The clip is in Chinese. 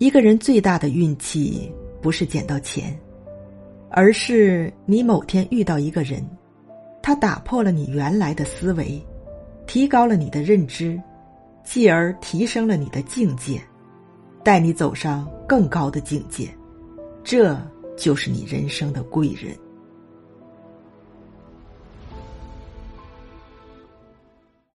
一个人最大的运气不是捡到钱而是你某天遇到一个人他打破了你原来的思维提高了你的认知继而提升了你的境界带你走上更高的境界。这就是你人生的贵人。